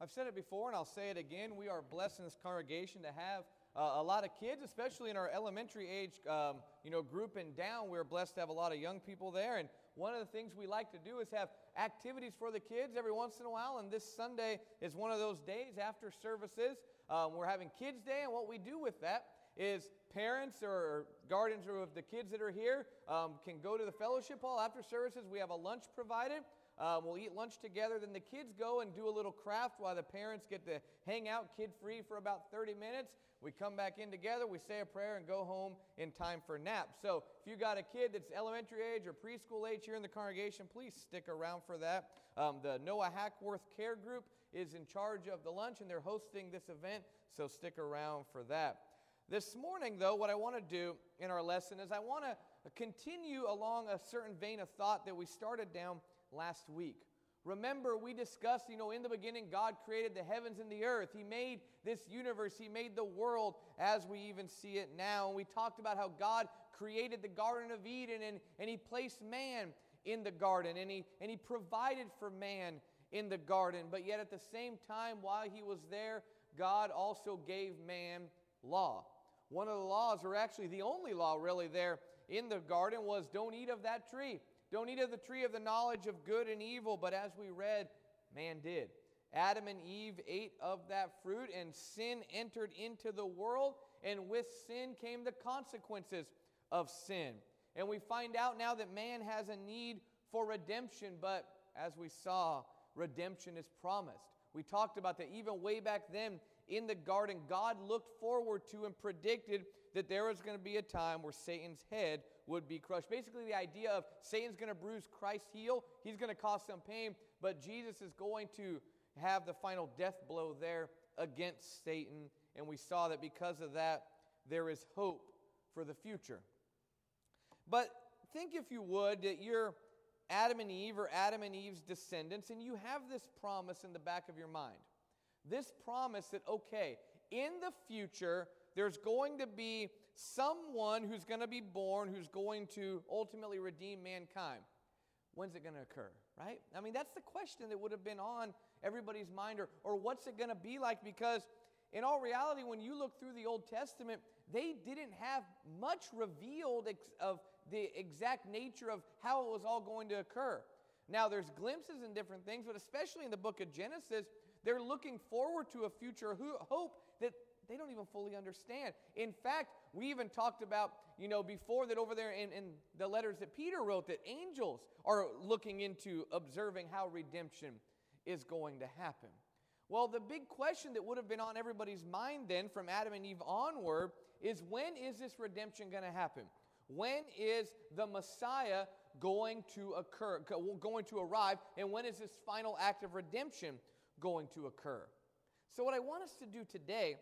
I've said it before and I'll say it again. We are blessed in this congregation to have uh, a lot of kids, especially in our elementary age um, you know, group and down. We're blessed to have a lot of young people there. And one of the things we like to do is have activities for the kids every once in a while. And this Sunday is one of those days after services. Um, we're having Kids Day, and what we do with that is parents or guardians of the kids that are here um, can go to the fellowship hall after services. We have a lunch provided. Um, we'll eat lunch together. Then the kids go and do a little craft while the parents get to hang out kid free for about 30 minutes. We come back in together, we say a prayer, and go home in time for nap. So if you've got a kid that's elementary age or preschool age here in the congregation, please stick around for that. Um, the Noah Hackworth Care Group is in charge of the lunch, and they're hosting this event, so stick around for that. This morning, though, what I want to do in our lesson is I want to continue along a certain vein of thought that we started down last week. Remember, we discussed, you know, in the beginning, God created the heavens and the earth. He made this universe, He made the world as we even see it now. And we talked about how God created the Garden of Eden and, and He placed man in the garden and he, and he provided for man in the garden. But yet, at the same time, while He was there, God also gave man law. One of the laws, or actually the only law really there in the garden, was don't eat of that tree. Don't eat of the tree of the knowledge of good and evil. But as we read, man did. Adam and Eve ate of that fruit, and sin entered into the world, and with sin came the consequences of sin. And we find out now that man has a need for redemption, but as we saw, redemption is promised. We talked about that even way back then in the garden, God looked forward to and predicted that there was going to be a time where Satan's head would be crushed. Basically, the idea of Satan's going to bruise Christ's heel, he's going to cause some pain, but Jesus is going to have the final death blow there against Satan. And we saw that because of that, there is hope for the future. But think, if you would, that you're Adam and Eve or Adam and Eve's descendants, and you have this promise in the back of your mind. This promise that, okay, in the future, there's going to be someone who's going to be born who's going to ultimately redeem mankind. When's it going to occur, right? I mean, that's the question that would have been on everybody's mind, or, or what's it going to be like? Because in all reality, when you look through the Old Testament, they didn't have much revealed ex- of the exact nature of how it was all going to occur. Now, there's glimpses and different things, but especially in the book of Genesis, they're looking forward to a future hope that they don't even fully understand. In fact, we even talked about, you know, before that over there in, in the letters that Peter wrote, that angels are looking into observing how redemption is going to happen. Well, the big question that would have been on everybody's mind then from Adam and Eve onward is when is this redemption going to happen? When is the Messiah going to occur, going to arrive, and when is this final act of redemption going to occur? So, what I want us to do today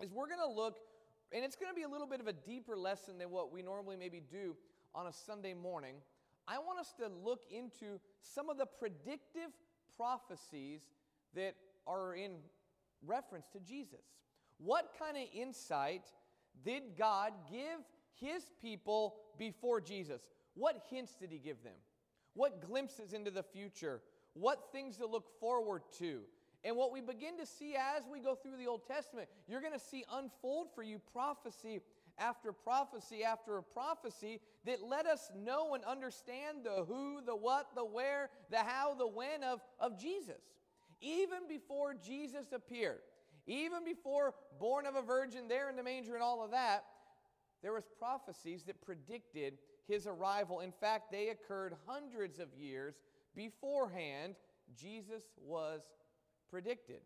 is we're going to look, and it's going to be a little bit of a deeper lesson than what we normally maybe do on a Sunday morning. I want us to look into some of the predictive prophecies that are in reference to Jesus. What kind of insight did God give his people before Jesus? What hints did he give them? What glimpses into the future? What things to look forward to? And what we begin to see as we go through the Old Testament, you're going to see unfold for you prophecy after prophecy after prophecy that let us know and understand the who, the what, the where, the how, the when of, of Jesus. Even before Jesus appeared, even before born of a virgin there in the manger and all of that, there was prophecies that predicted his arrival. In fact, they occurred hundreds of years beforehand. Jesus was predicted.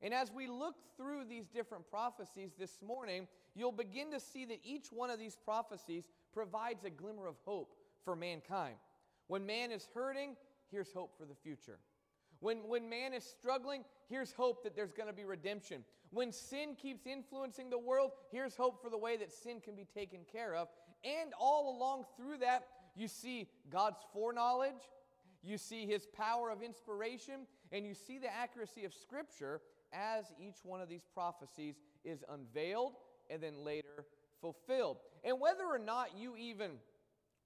And as we look through these different prophecies this morning, you'll begin to see that each one of these prophecies provides a glimmer of hope for mankind. When man is hurting, here's hope for the future. When, when man is struggling, here's hope that there's going to be redemption. When sin keeps influencing the world, here's hope for the way that sin can be taken care of. And all along through that, you see God's foreknowledge, you see his power of inspiration, and you see the accuracy of Scripture as each one of these prophecies is unveiled and then later fulfilled. And whether or not you even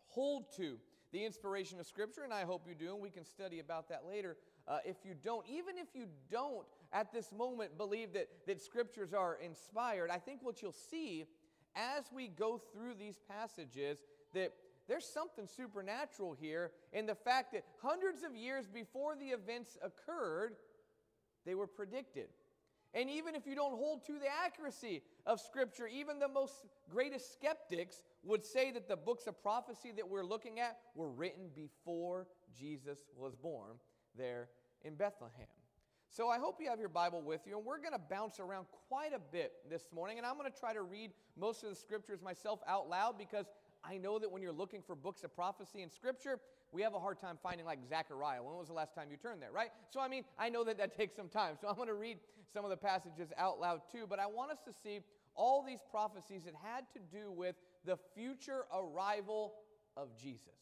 hold to the inspiration of Scripture, and I hope you do, and we can study about that later. Uh, if you don't, even if you don't at this moment believe that, that Scriptures are inspired, I think what you'll see as we go through these passages that there's something supernatural here in the fact that hundreds of years before the events occurred, they were predicted. And even if you don't hold to the accuracy of Scripture, even the most greatest skeptics would say that the books of prophecy that we're looking at were written before Jesus was born there in Bethlehem. So I hope you have your Bible with you, and we're going to bounce around quite a bit this morning. And I'm going to try to read most of the scriptures myself out loud because I know that when you're looking for books of prophecy in Scripture, we have a hard time finding like Zechariah. When was the last time you turned there, right? So, I mean, I know that that takes some time. So, I'm going to read some of the passages out loud too. But I want us to see all these prophecies that had to do with the future arrival of Jesus.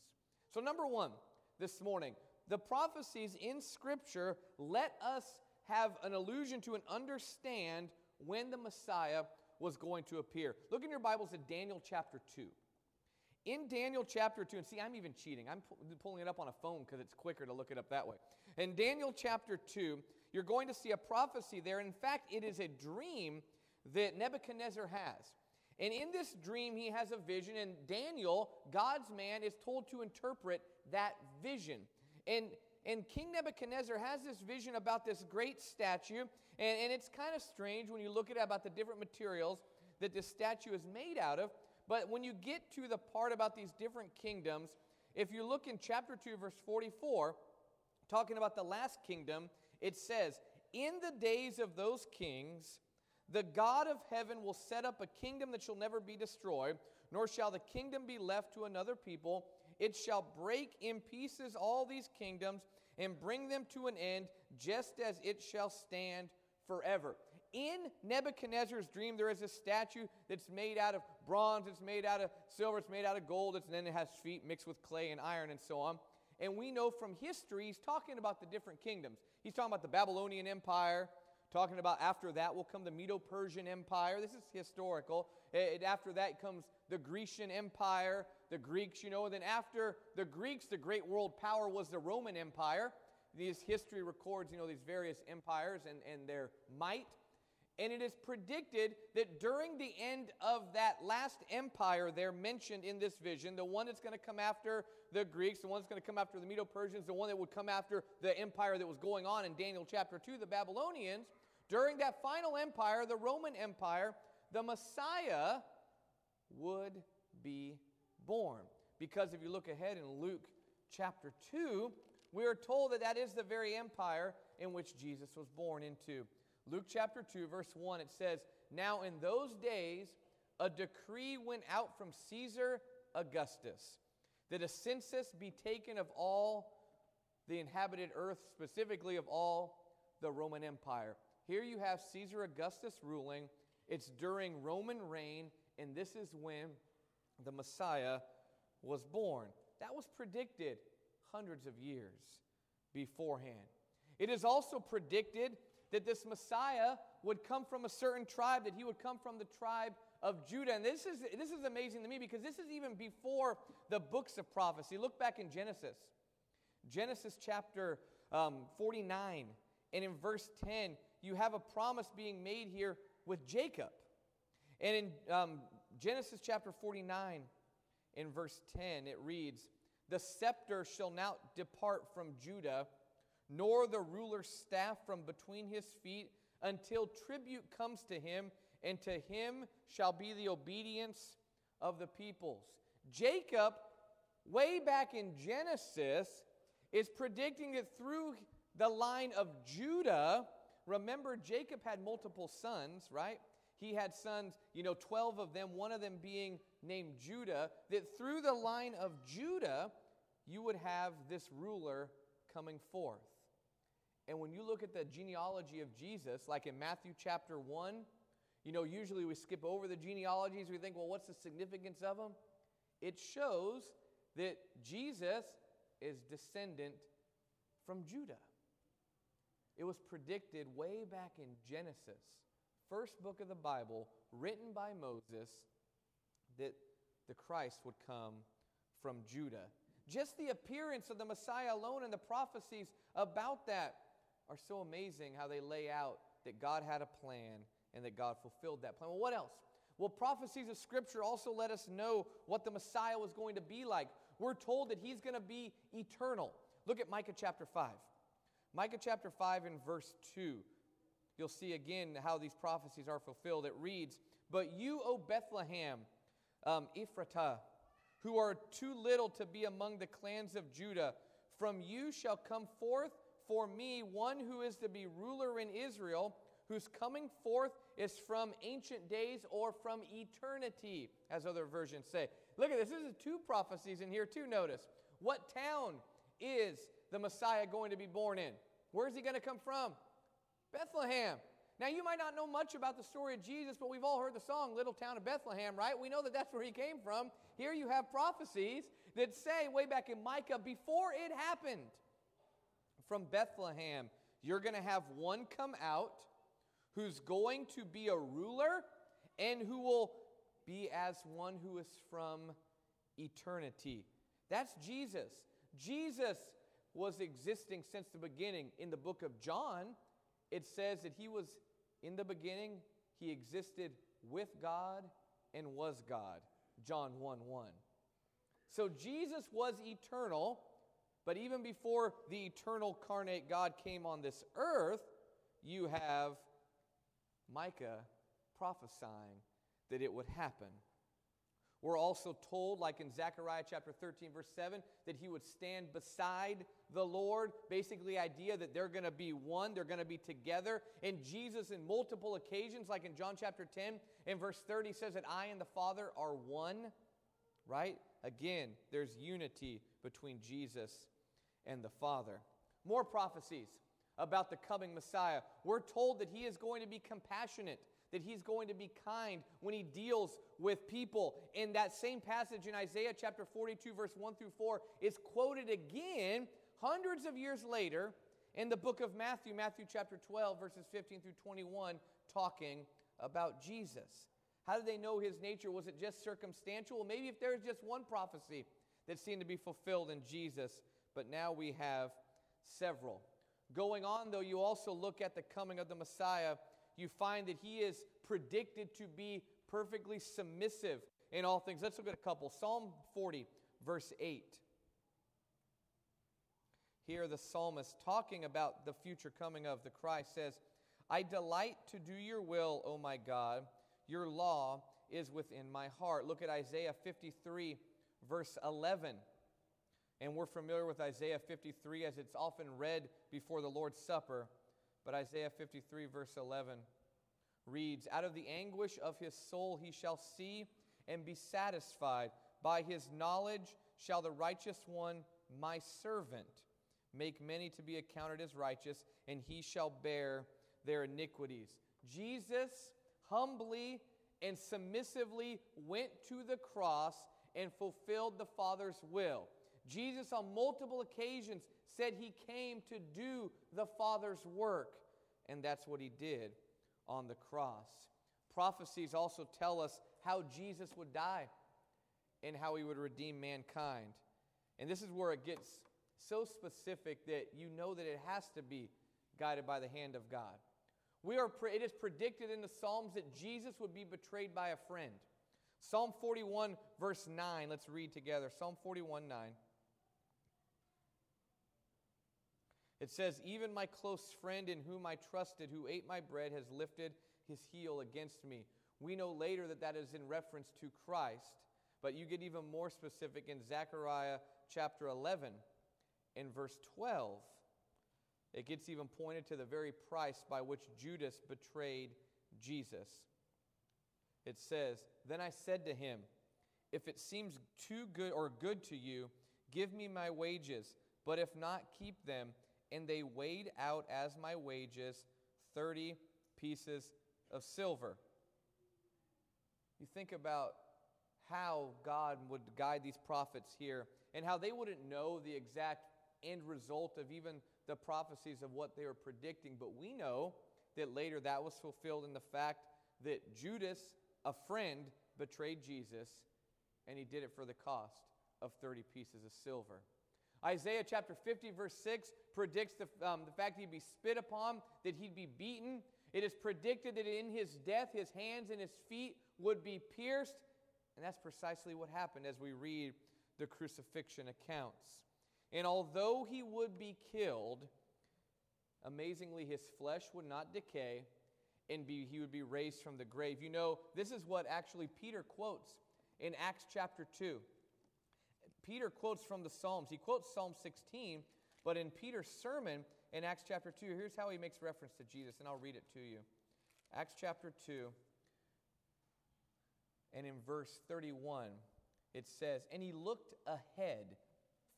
So, number one, this morning, the prophecies in Scripture let us have an allusion to and understand when the Messiah was going to appear. Look in your Bibles at Daniel chapter 2. In Daniel chapter 2, and see, I'm even cheating. I'm pu- pulling it up on a phone because it's quicker to look it up that way. In Daniel chapter 2, you're going to see a prophecy there. In fact, it is a dream that Nebuchadnezzar has. And in this dream, he has a vision, and Daniel, God's man, is told to interpret that vision. And, and King Nebuchadnezzar has this vision about this great statue, and, and it's kind of strange when you look at it about the different materials that this statue is made out of. But when you get to the part about these different kingdoms, if you look in chapter 2, verse 44, talking about the last kingdom, it says, In the days of those kings, the God of heaven will set up a kingdom that shall never be destroyed, nor shall the kingdom be left to another people. It shall break in pieces all these kingdoms and bring them to an end, just as it shall stand forever. In Nebuchadnezzar's dream, there is a statue that's made out of bronze, it's made out of silver, it's made out of gold, it's, and then it has feet mixed with clay and iron and so on. And we know from history, he's talking about the different kingdoms. He's talking about the Babylonian Empire, talking about after that will come the Medo Persian Empire. This is historical. And after that comes the Grecian Empire, the Greeks, you know. And then after the Greeks, the great world power was the Roman Empire. These history records, you know, these various empires and, and their might. And it is predicted that during the end of that last empire there mentioned in this vision, the one that's going to come after the Greeks, the one that's going to come after the Medo Persians, the one that would come after the empire that was going on in Daniel chapter 2, the Babylonians, during that final empire, the Roman Empire, the Messiah would be born. Because if you look ahead in Luke chapter 2, we are told that that is the very empire in which Jesus was born into. Luke chapter 2, verse 1, it says, Now in those days, a decree went out from Caesar Augustus that a census be taken of all the inhabited earth, specifically of all the Roman Empire. Here you have Caesar Augustus ruling. It's during Roman reign, and this is when the Messiah was born. That was predicted hundreds of years beforehand. It is also predicted that this Messiah would come from a certain tribe, that he would come from the tribe of Judah. And this is, this is amazing to me because this is even before the books of prophecy. Look back in Genesis, Genesis chapter um, 49, and in verse 10, you have a promise being made here with Jacob. And in um, Genesis chapter 49, in verse 10, it reads, The scepter shall not depart from Judah nor the ruler's staff from between his feet until tribute comes to him, and to him shall be the obedience of the peoples. Jacob, way back in Genesis, is predicting that through the line of Judah, remember, Jacob had multiple sons, right? He had sons, you know, 12 of them, one of them being named Judah, that through the line of Judah, you would have this ruler coming forth. And when you look at the genealogy of Jesus, like in Matthew chapter 1, you know, usually we skip over the genealogies. We think, well, what's the significance of them? It shows that Jesus is descendant from Judah. It was predicted way back in Genesis, first book of the Bible, written by Moses, that the Christ would come from Judah. Just the appearance of the Messiah alone and the prophecies about that are so amazing how they lay out that God had a plan and that God fulfilled that plan. Well, what else? Well, prophecies of Scripture also let us know what the Messiah was going to be like. We're told that he's going to be eternal. Look at Micah chapter 5. Micah chapter 5 and verse 2. You'll see again how these prophecies are fulfilled. It reads, But you, O Bethlehem, um, Ephratah, who are too little to be among the clans of Judah, from you shall come forth for me one who is to be ruler in Israel, whose coming forth is from ancient days or from eternity, as other versions say. Look at this. This is two prophecies in here, too. Notice. What town is the Messiah going to be born in? Where's he going to come from? Bethlehem. Now, you might not know much about the story of Jesus, but we've all heard the song, Little Town of Bethlehem, right? We know that that's where he came from. Here you have prophecies that say, way back in Micah, before it happened, from Bethlehem, you're going to have one come out who's going to be a ruler and who will be as one who is from eternity. That's Jesus. Jesus was existing since the beginning. In the book of John, it says that he was in the beginning, he existed with God and was God. John 1 1. So Jesus was eternal, but even before the eternal carnate God came on this earth, you have Micah prophesying that it would happen. We're also told, like in Zechariah chapter 13, verse 7, that he would stand beside the Lord. Basically, idea that they're going to be one, they're going to be together. And Jesus, in multiple occasions, like in John chapter 10, in verse 30, says that I and the Father are one, right? Again, there's unity between Jesus and the Father. More prophecies about the coming Messiah. We're told that he is going to be compassionate, that he's going to be kind when he deals with people. In that same passage in Isaiah chapter 42, verse 1 through 4, is quoted again hundreds of years later in the book of Matthew, Matthew chapter 12, verses 15 through 21, talking about Jesus. How did they know his nature? Was it just circumstantial? Well, maybe if there's just one prophecy that seemed to be fulfilled in Jesus, but now we have several. Going on, though, you also look at the coming of the Messiah, you find that he is predicted to be perfectly submissive in all things. Let's look at a couple. Psalm 40, verse 8. Here, the psalmist, talking about the future coming of the Christ, says, I delight to do your will, O my God. Your law is within my heart. Look at Isaiah 53, verse 11. And we're familiar with Isaiah 53 as it's often read before the Lord's Supper. But Isaiah 53, verse 11 reads Out of the anguish of his soul he shall see and be satisfied. By his knowledge shall the righteous one, my servant, make many to be accounted as righteous, and he shall bear their iniquities. Jesus humbly and submissively went to the cross and fulfilled the Father's will. Jesus, on multiple occasions, said he came to do the Father's work, and that's what he did on the cross. Prophecies also tell us how Jesus would die and how he would redeem mankind. And this is where it gets so specific that you know that it has to be guided by the hand of God. We are, it is predicted in the Psalms that Jesus would be betrayed by a friend. Psalm 41, verse 9, let's read together. Psalm 41, 9. It says, Even my close friend in whom I trusted, who ate my bread, has lifted his heel against me. We know later that that is in reference to Christ, but you get even more specific in Zechariah chapter 11 in verse 12. It gets even pointed to the very price by which Judas betrayed Jesus. It says, Then I said to him, If it seems too good or good to you, give me my wages, but if not, keep them and they weighed out as my wages 30 pieces of silver. You think about how God would guide these prophets here and how they wouldn't know the exact end result of even the prophecies of what they were predicting, but we know that later that was fulfilled in the fact that Judas, a friend, betrayed Jesus and he did it for the cost of 30 pieces of silver. Isaiah chapter 50, verse 6 predicts the, um, the fact that he'd be spit upon, that he'd be beaten. It is predicted that in his death, his hands and his feet would be pierced. And that's precisely what happened as we read the crucifixion accounts. And although he would be killed, amazingly, his flesh would not decay and be, he would be raised from the grave. You know, this is what actually Peter quotes in Acts chapter 2. Peter quotes from the Psalms. He quotes Psalm 16, but in Peter's sermon in Acts chapter 2, here's how he makes reference to Jesus, and I'll read it to you. Acts chapter 2, and in verse 31, it says, And he looked ahead,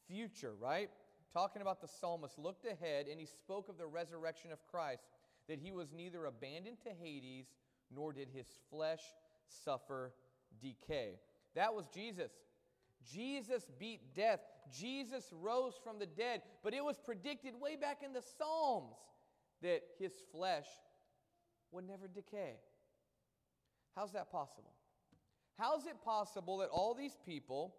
future, right? Talking about the psalmist, looked ahead, and he spoke of the resurrection of Christ, that he was neither abandoned to Hades, nor did his flesh suffer decay. That was Jesus. Jesus beat death. Jesus rose from the dead. But it was predicted way back in the Psalms that his flesh would never decay. How's that possible? How's it possible that all these people,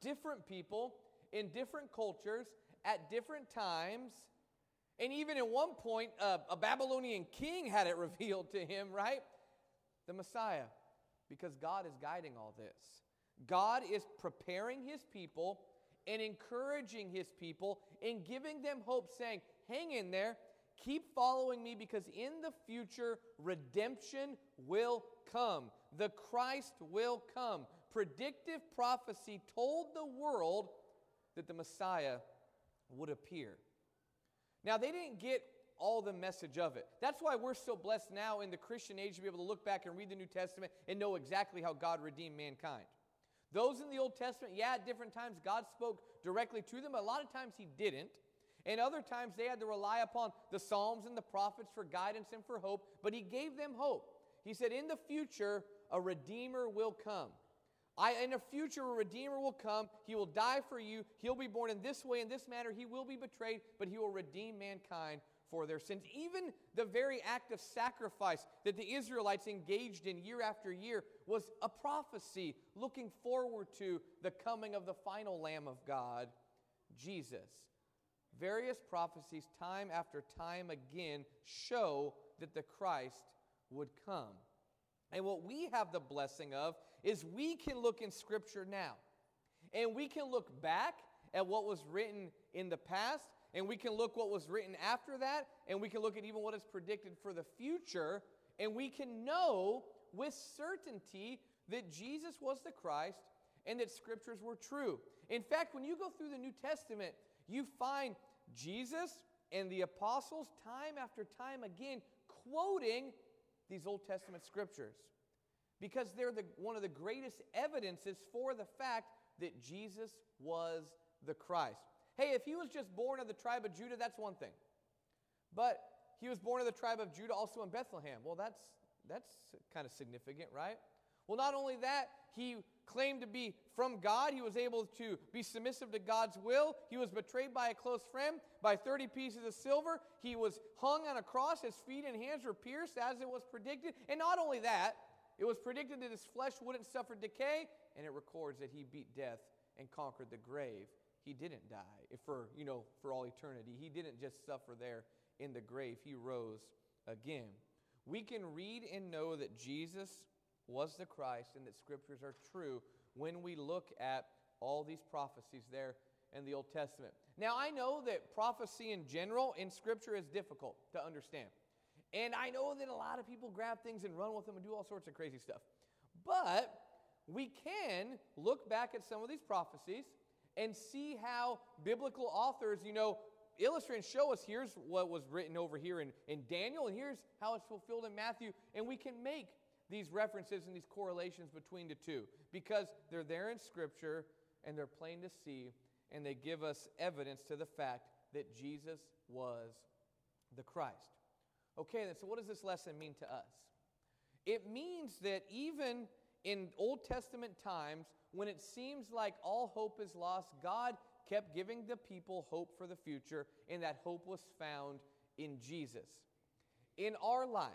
different people, in different cultures, at different times, and even at one point, uh, a Babylonian king had it revealed to him, right? The Messiah, because God is guiding all this. God is preparing his people and encouraging his people and giving them hope, saying, Hang in there, keep following me, because in the future, redemption will come. The Christ will come. Predictive prophecy told the world that the Messiah would appear. Now, they didn't get all the message of it. That's why we're so blessed now in the Christian age to be able to look back and read the New Testament and know exactly how God redeemed mankind. Those in the Old Testament, yeah, at different times God spoke directly to them, but a lot of times He didn't. And other times they had to rely upon the Psalms and the prophets for guidance and for hope, but He gave them hope. He said, In the future, a Redeemer will come. I, in the future, a Redeemer will come. He will die for you. He'll be born in this way, in this manner. He will be betrayed, but He will redeem mankind for their sins. Even the very act of sacrifice that the Israelites engaged in year after year was a prophecy looking forward to the coming of the final Lamb of God, Jesus. Various prophecies, time after time again, show that the Christ would come. And what we have the blessing of is we can look in Scripture now. And we can look back at what was written in the past and we can look what was written after that, and we can look at even what is predicted for the future, and we can know with certainty that Jesus was the Christ and that scriptures were true. In fact, when you go through the New Testament, you find Jesus and the apostles time after time again quoting these Old Testament scriptures because they're the, one of the greatest evidences for the fact that Jesus was the Christ. Hey, if he was just born of the tribe of Judah, that's one thing. But he was born of the tribe of Judah also in Bethlehem. Well, that's, that's kind of significant, right? Well, not only that, he claimed to be from God. He was able to be submissive to God's will. He was betrayed by a close friend by 30 pieces of silver. He was hung on a cross. His feet and hands were pierced as it was predicted. And not only that, it was predicted that his flesh wouldn't suffer decay, and it records that he beat death and conquered the grave he didn't die for, you know, for all eternity. He didn't just suffer there in the grave. He rose again. We can read and know that Jesus was the Christ and that scriptures are true when we look at all these prophecies there in the Old Testament. Now, I know that prophecy in general in scripture is difficult to understand. And I know that a lot of people grab things and run with them and do all sorts of crazy stuff. But we can look back at some of these prophecies and see how biblical authors, you know, illustrate and show us here's what was written over here in, in Daniel, and here's how it's fulfilled in Matthew. And we can make these references and these correlations between the two because they're there in Scripture and they're plain to see, and they give us evidence to the fact that Jesus was the Christ. Okay, then, so what does this lesson mean to us? It means that even in Old Testament times, when it seems like all hope is lost, God kept giving the people hope for the future, and that hope was found in Jesus. In our life,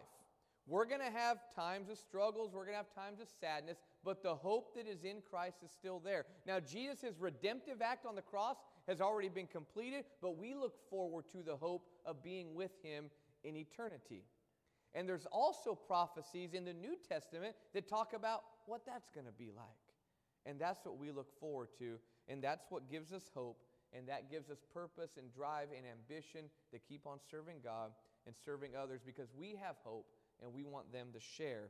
we're going to have times of struggles, we're going to have times of sadness, but the hope that is in Christ is still there. Now, Jesus' redemptive act on the cross has already been completed, but we look forward to the hope of being with him in eternity. And there's also prophecies in the New Testament that talk about what that's going to be like. And that's what we look forward to, and that's what gives us hope, and that gives us purpose and drive and ambition to keep on serving God and serving others because we have hope and we want them to share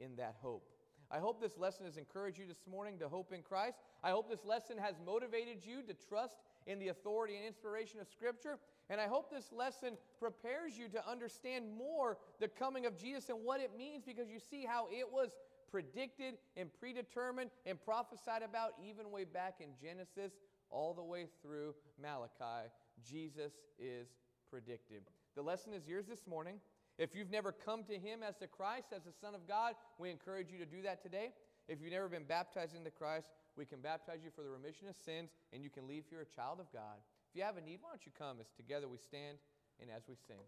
in that hope. I hope this lesson has encouraged you this morning to hope in Christ. I hope this lesson has motivated you to trust in the authority and inspiration of Scripture. And I hope this lesson prepares you to understand more the coming of Jesus and what it means because you see how it was predicted and predetermined and prophesied about even way back in Genesis all the way through Malachi. Jesus is predicted. The lesson is yours this morning. If you've never come to Him as the Christ, as the Son of God, we encourage you to do that today. If you've never been baptized into Christ, we can baptize you for the remission of sins and you can leave here a child of God. If you have a need, why don't you come as together we stand and as we sing.